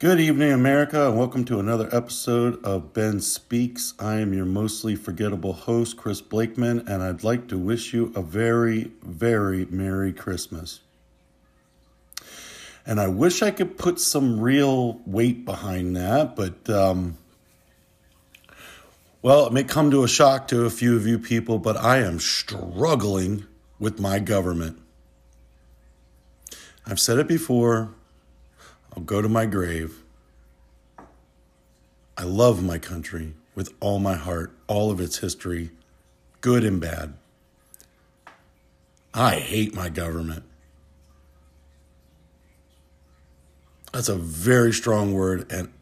Good evening, America, and welcome to another episode of Ben Speaks. I am your mostly forgettable host, Chris Blakeman, and I'd like to wish you a very, very Merry Christmas. And I wish I could put some real weight behind that, but, um, well, it may come to a shock to a few of you people, but I am struggling with my government. I've said it before. I'll go to my grave. I love my country with all my heart, all of its history, good and bad. I hate my government. That's a very strong word, and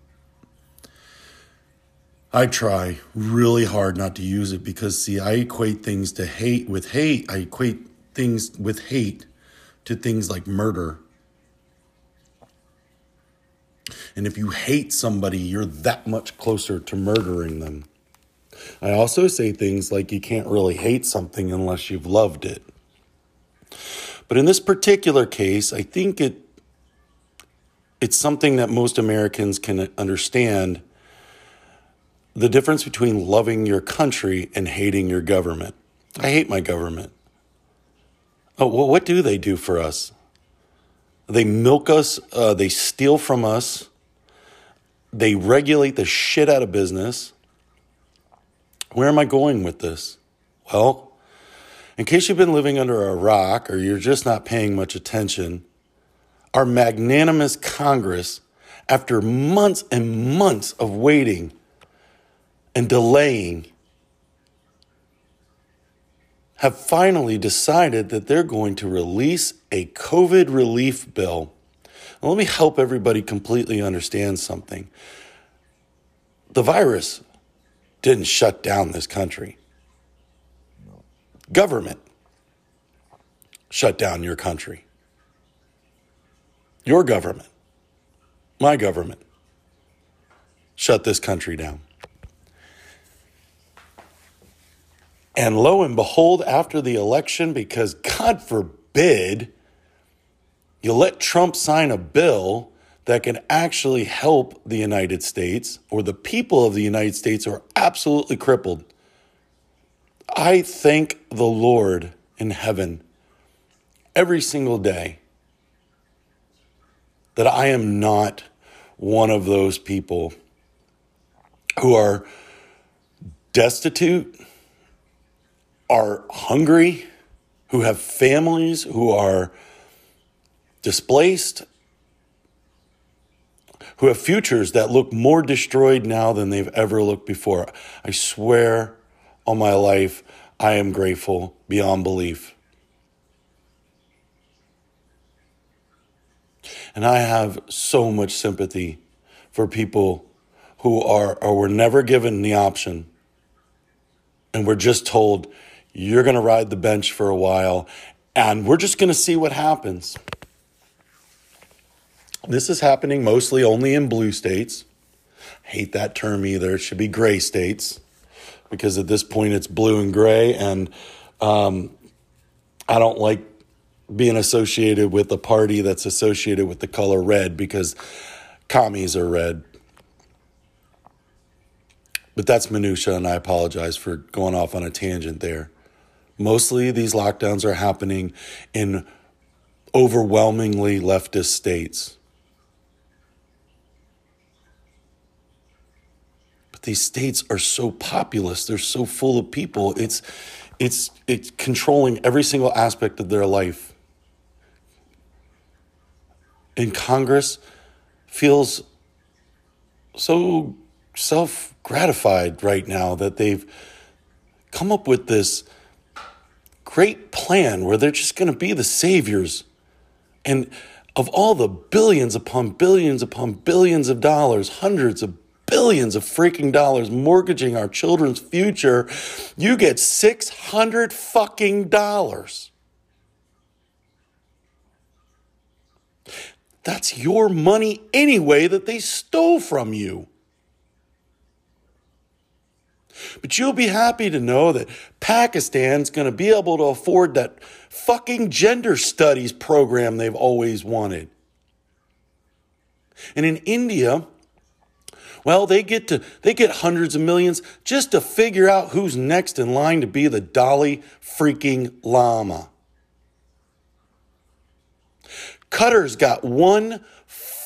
I try really hard not to use it because, see, I equate things to hate with hate. I equate things with hate to things like murder and if you hate somebody, you're that much closer to murdering them. I also say things like you can't really hate something unless you've loved it. But in this particular case, I think it it's something that most Americans can understand the difference between loving your country and hating your government. I hate my government. Oh, well, what do they do for us? They milk us, uh, they steal from us, they regulate the shit out of business. Where am I going with this? Well, in case you've been living under a rock or you're just not paying much attention, our magnanimous Congress, after months and months of waiting and delaying, have finally decided that they're going to release a COVID relief bill. Now, let me help everybody completely understand something. The virus didn't shut down this country. Government shut down your country. Your government, my government, shut this country down. And lo and behold, after the election, because God forbid you let Trump sign a bill that can actually help the United States or the people of the United States are absolutely crippled. I thank the Lord in heaven every single day that I am not one of those people who are destitute are hungry, who have families, who are displaced, who have futures that look more destroyed now than they've ever looked before. I swear on my life, I am grateful beyond belief. And I have so much sympathy for people who are or were never given the option and were just told you're going to ride the bench for a while, and we're just going to see what happens. This is happening mostly only in blue states. Hate that term either. It should be gray states because at this point it's blue and gray, and um, I don't like being associated with a party that's associated with the color red because commies are red. But that's minutia, and I apologize for going off on a tangent there. Mostly these lockdowns are happening in overwhelmingly leftist states. But these states are so populous, they're so full of people. It's it's it's controlling every single aspect of their life. And Congress feels so self gratified right now that they've come up with this great plan where they're just going to be the saviors. And of all the billions upon billions upon billions of dollars, hundreds of billions of freaking dollars mortgaging our children's future, you get 600 fucking dollars. That's your money anyway that they stole from you. But you'll be happy to know that Pakistan's going to be able to afford that fucking gender studies program they've always wanted. And in India, well, they get to they get hundreds of millions just to figure out who's next in line to be the Dalai freaking Lama. Qatar's got one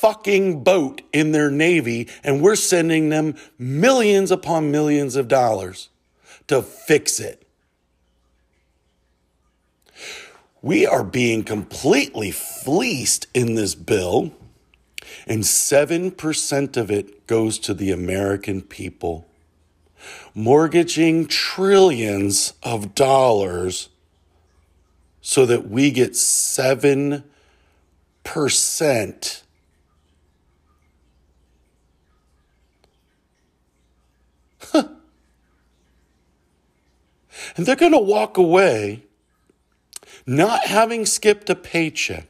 fucking boat in their navy, and we're sending them millions upon millions of dollars to fix it. We are being completely fleeced in this bill, and 7% of it goes to the American people, mortgaging trillions of dollars so that we get 7% And they're going to walk away not having skipped a paycheck,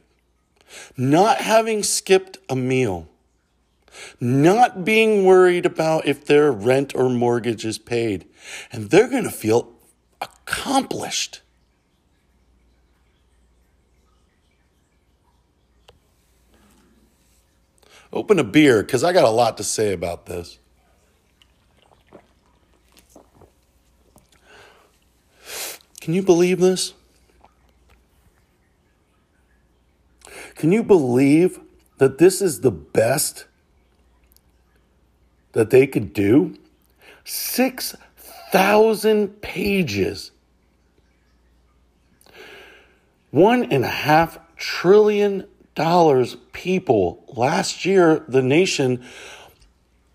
not having skipped a meal, not being worried about if their rent or mortgage is paid. And they're going to feel accomplished. Open a beer because I got a lot to say about this. Can you believe this? Can you believe that this is the best that they could do? 6,000 pages. One and a half trillion dollars people. Last year, the nation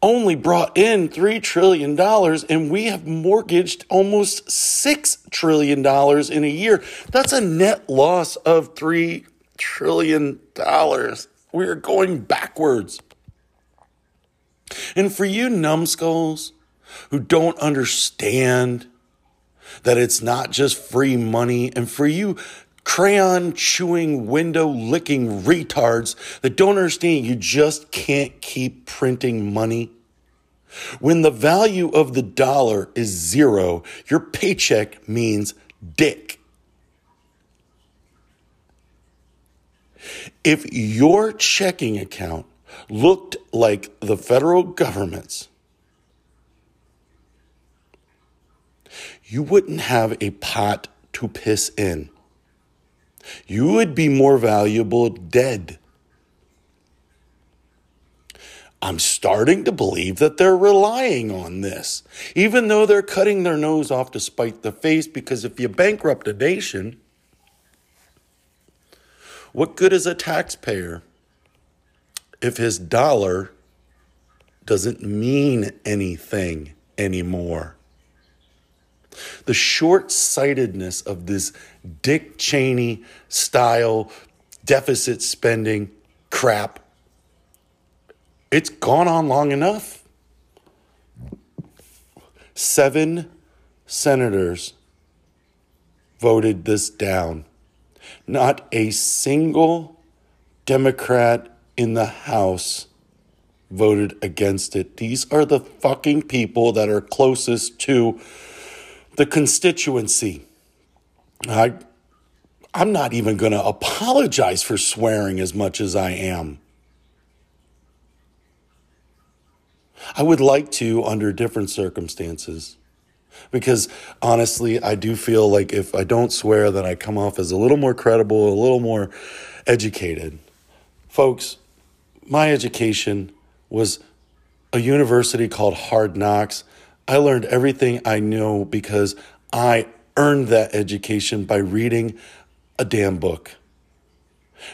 only brought in $3 trillion and we have mortgaged almost $6 trillion in a year. That's a net loss of $3 trillion. We are going backwards. And for you numbskulls who don't understand that it's not just free money, and for you crayon chewing, window licking retards that don't understand you just can't keep printing money. When the value of the dollar is zero, your paycheck means dick. If your checking account looked like the federal government's, you wouldn't have a pot to piss in you would be more valuable dead. I'm starting to believe that they're relying on this, even though they're cutting their nose off to spite the face. Because if you bankrupt a nation, what good is a taxpayer if his dollar doesn't mean anything anymore? The short sightedness of this Dick Cheney style deficit spending crap, it's gone on long enough. Seven senators voted this down. Not a single Democrat in the House voted against it. These are the fucking people that are closest to the constituency. I, I'm not even going to apologize for swearing as much as I am. I would like to under different circumstances. Because honestly, I do feel like if I don't swear, then I come off as a little more credible, a little more educated. Folks, my education was a university called Hard Knocks. I learned everything I know because I earned that education by reading a damn book.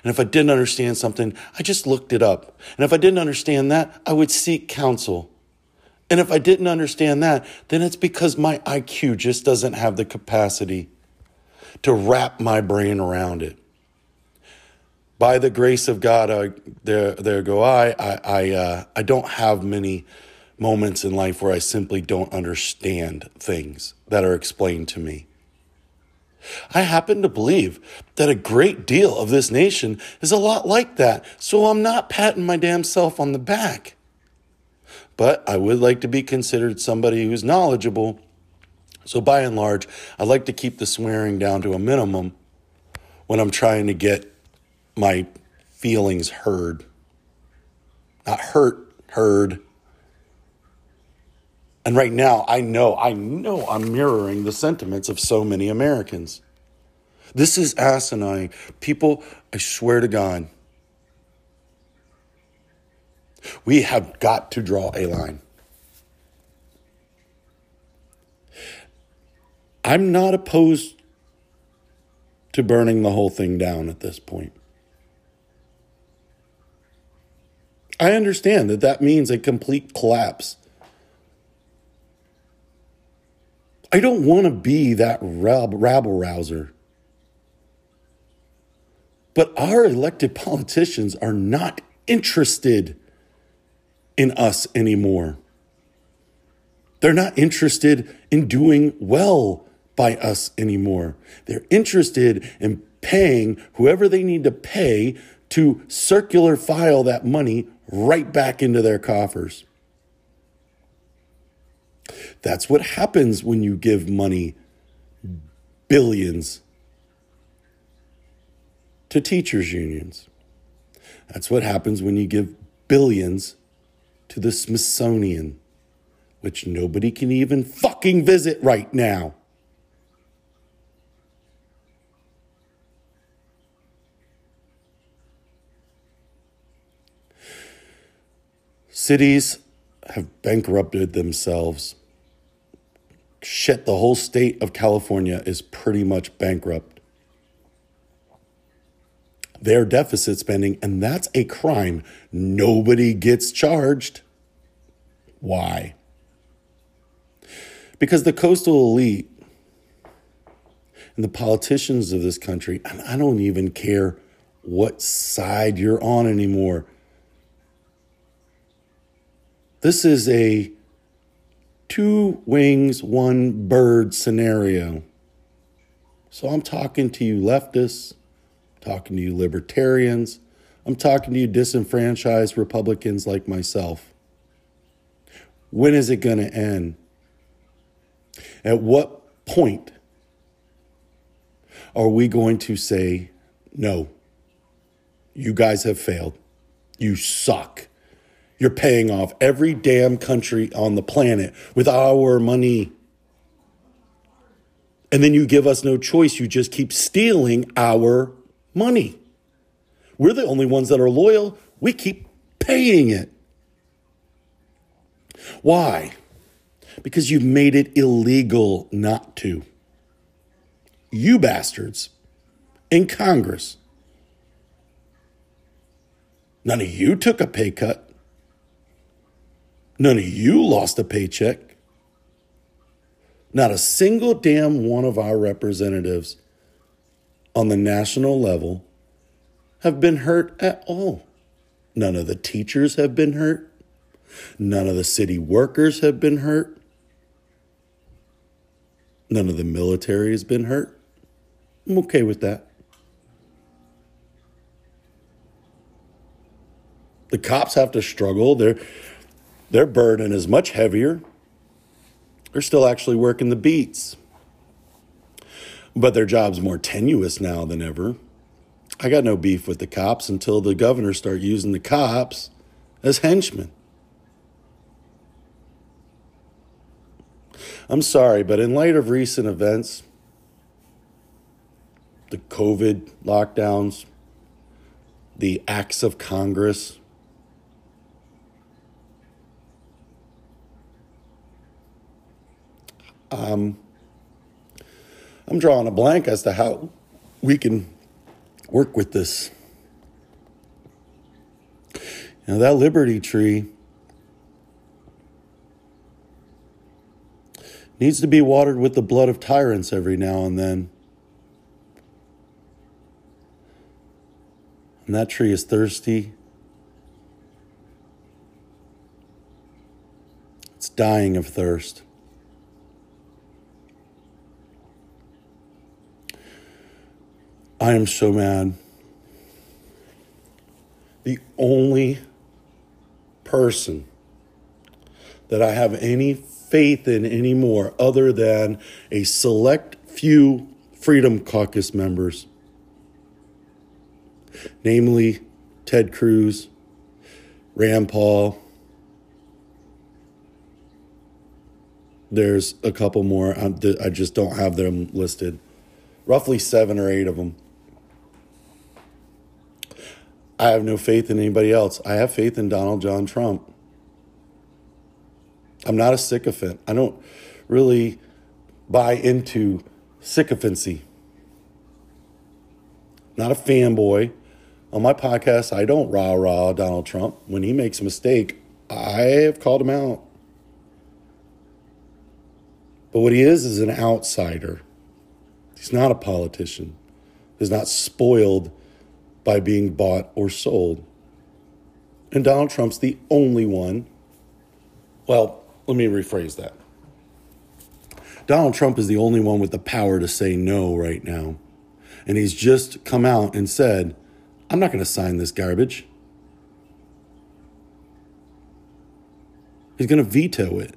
And if I didn't understand something, I just looked it up. And if I didn't understand that, I would seek counsel. And if I didn't understand that, then it's because my IQ just doesn't have the capacity to wrap my brain around it. By the grace of God, I, there, there go I. I, I, uh, I don't have many moments in life where I simply don't understand things that are explained to me. I happen to believe that a great deal of this nation is a lot like that, so I'm not patting my damn self on the back. But I would like to be considered somebody who's knowledgeable. So by and large, I like to keep the swearing down to a minimum when I'm trying to get my feelings heard. not hurt, heard. And right now, I know, I know I'm mirroring the sentiments of so many Americans. This is asinine. People, I swear to God, we have got to draw a line. I'm not opposed to burning the whole thing down at this point. I understand that that means a complete collapse. I don't want to be that rabble rouser. But our elected politicians are not interested in us anymore. They're not interested in doing well by us anymore. They're interested in paying whoever they need to pay to circular file that money right back into their coffers. That's what happens when you give money billions to teachers' unions. That's what happens when you give billions to the Smithsonian, which nobody can even fucking visit right now. Cities have bankrupted themselves. Shit, the whole state of California is pretty much bankrupt their deficit spending, and that's a crime. Nobody gets charged. Why? Because the coastal elite and the politicians of this country, and I don't even care what side you're on anymore. This is a two wings, one bird scenario. So I'm talking to you leftists talking to you libertarians. I'm talking to you disenfranchised Republicans like myself. When is it going to end? At what point are we going to say, no, you guys have failed? You suck. You're paying off every damn country on the planet with our money. And then you give us no choice. You just keep stealing our money. We're the only ones that are loyal. We keep paying it. Why? Because you've made it illegal not to. You bastards in Congress. None of you took a pay cut. None of you lost a paycheck. Not a single damn one of our representatives on the national level have been hurt at all. None of the teachers have been hurt. None of the city workers have been hurt. None of the military has been hurt. I'm okay with that. The cops have to struggle. Their, their burden is much heavier. They're still actually working the beats but their job's more tenuous now than ever. I got no beef with the cops until the governor start using the cops as henchmen. I'm sorry, but in light of recent events, the COVID lockdowns, the acts of Congress, um, I'm drawing a blank as to how we can work with this. Know, that Liberty tree needs to be watered with the blood of tyrants every now and then. And that tree is thirsty. It's dying of thirst. I am so mad. The only person that I have any faith in anymore, other than a select few Freedom Caucus members, namely Ted Cruz Rand Paul. There's a couple more. I just don't have them listed. Roughly seven or eight of them. I have no faith in anybody else. I have faith in Donald John Trump. I'm not a sycophant. I don't really buy into sycophancy. Not a fanboy. On my podcast, I don't rah rah Donald Trump. When he makes a mistake, I have called him out. But what he is is an outsider. He's not a politician. He's not spoiled by being bought or sold. And Donald Trump's the only one. Well, let me rephrase that. Donald Trump is the only one with the power to say no right now. And he's just come out and said, I'm not going to sign this garbage. He's going to veto it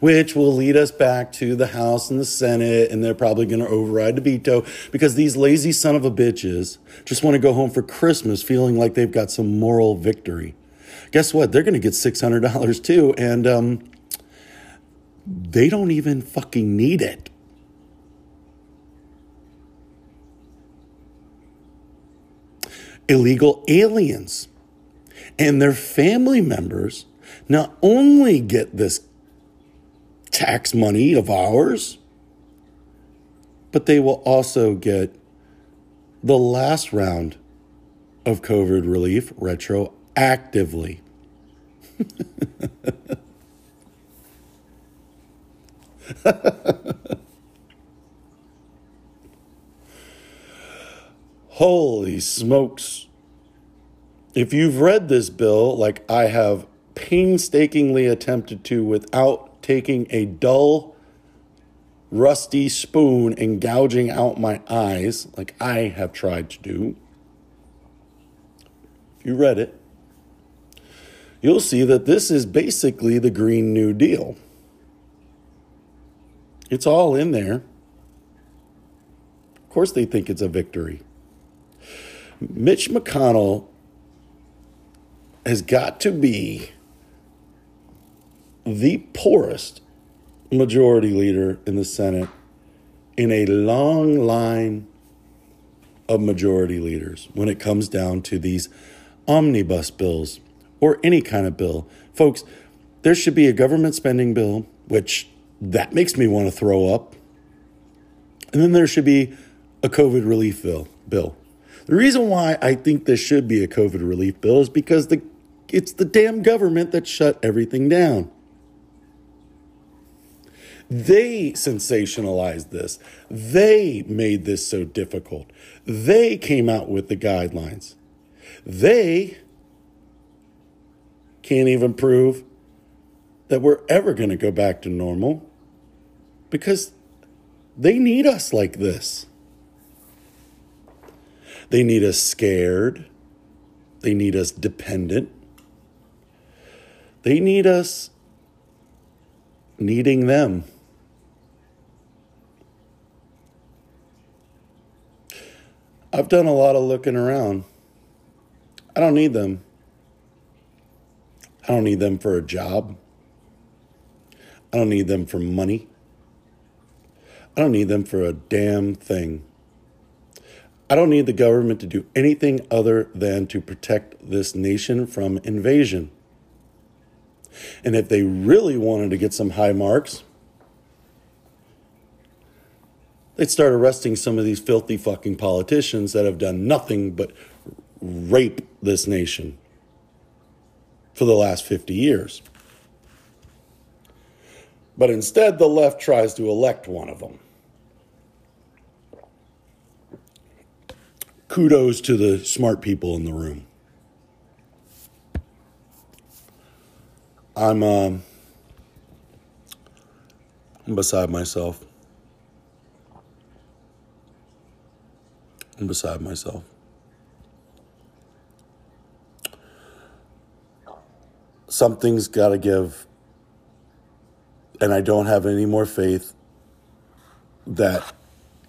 which will lead us back to the House and the Senate, and they're probably going to override the veto because these lazy son of a bitches just want to go home for Christmas feeling like they've got some moral victory. Guess what? They're going to get $600 too, and um, they don't even fucking need it. Illegal aliens and their family members not only get this tax money of ours, but they will also get the last round of COVID relief retroactively. Holy smokes. If you've read this bill, like I have painstakingly attempted to without taking a dull, rusty spoon and gouging out my eyes, like I have tried to do. If you read it, you'll see that this is basically the Green New Deal. It's all in there. Of course, they think it's a victory. Mitch McConnell has got to be the poorest majority leader in the Senate in a long line of majority leaders when it comes down to these omnibus bills or any kind of bill. Folks, there should be a government spending bill, which that makes me want to throw up. And then there should be a COVID relief bill. Bill. The reason why I think there should be a COVID relief bill is because the it's the damn government that shut everything down. They sensationalized this. They made this so difficult. They came out with the guidelines. They can't even prove that we're ever going to go back to normal because they need us like this. They need us scared. They need us dependent. They need us needing them. I've done a lot of looking around. I don't need them. I don't need them for a job. I don't need them for money. I don't need them for a damn thing. I don't need the government to do anything other than to protect this nation from invasion. And if they really wanted to get some high marks, they'd start arresting some of these filthy fucking politicians that have done nothing but rape this nation for the last 50 years. But instead, the left tries to elect one of them. Kudos to the smart people in the room. I'm, um, I'm beside myself. Beside myself. Something's got to give. And I don't have any more faith that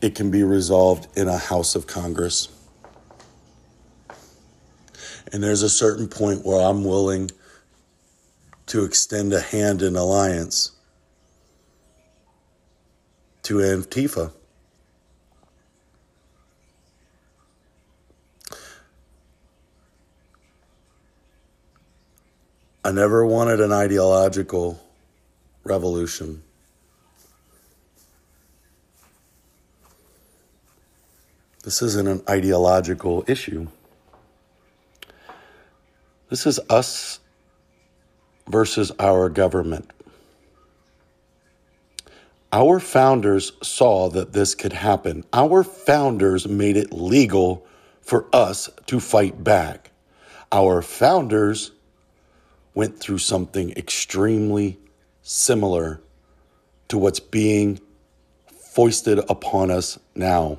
it can be resolved in a House of Congress. And there's a certain point where I'm willing to extend a hand in alliance to Antifa. I never wanted an ideological revolution. This isn't an ideological issue. This is us versus our government. Our founders saw that this could happen. Our founders made it legal for us to fight back. Our founders went through something extremely similar to what's being foisted upon us now.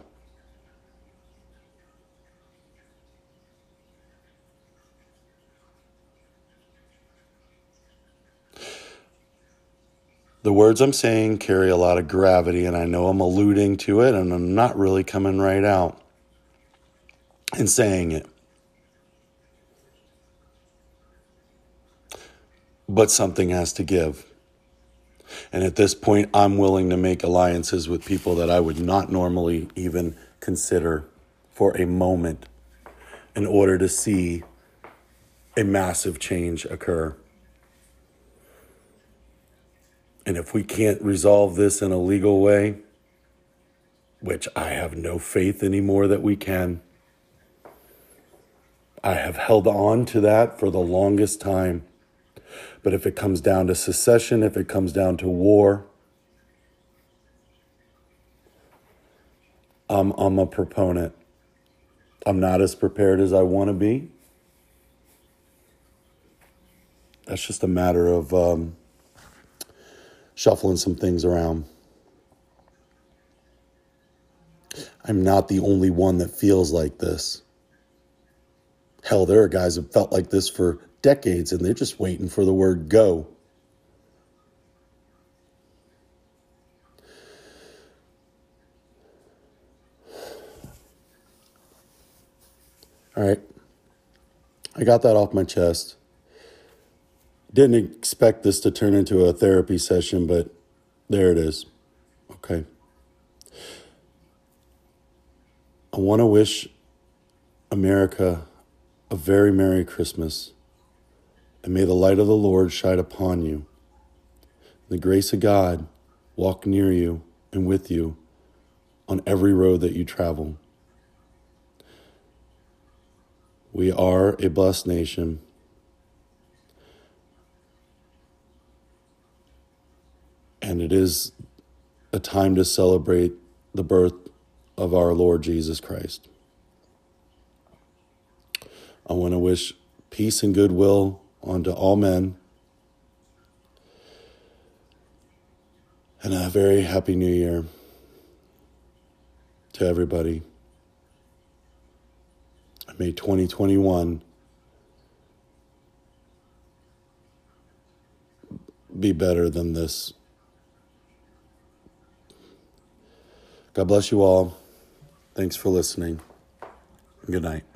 The words I'm saying carry a lot of gravity, and I know I'm alluding to it, and I'm not really coming right out and saying it. But something has to give. And at this point, I'm willing to make alliances with people that I would not normally even consider for a moment in order to see a massive change occur. And if we can't resolve this in a legal way, which I have no faith anymore that we can, I have held on to that for the longest time. But if it comes down to secession, if it comes down to war, I'm, I'm a proponent. I'm not as prepared as I want to be. That's just a matter of um, shuffling some things around. I'm not the only one that feels like this. Hell, there are guys who felt like this for decades and they're just waiting for the word go. All right. I got that off my chest. Didn't expect this to turn into a therapy session, but there it is. Okay. I want to wish America a very Merry Christmas and may the light of the Lord shine upon you. The grace of God walk near you and with you on every road that you travel. We are a blessed nation. And it is a time to celebrate the birth of our Lord Jesus Christ. I want to wish peace and goodwill unto all men. And a very happy new year to everybody. May 2021 be better than this. God bless you all. Thanks for listening. Good night.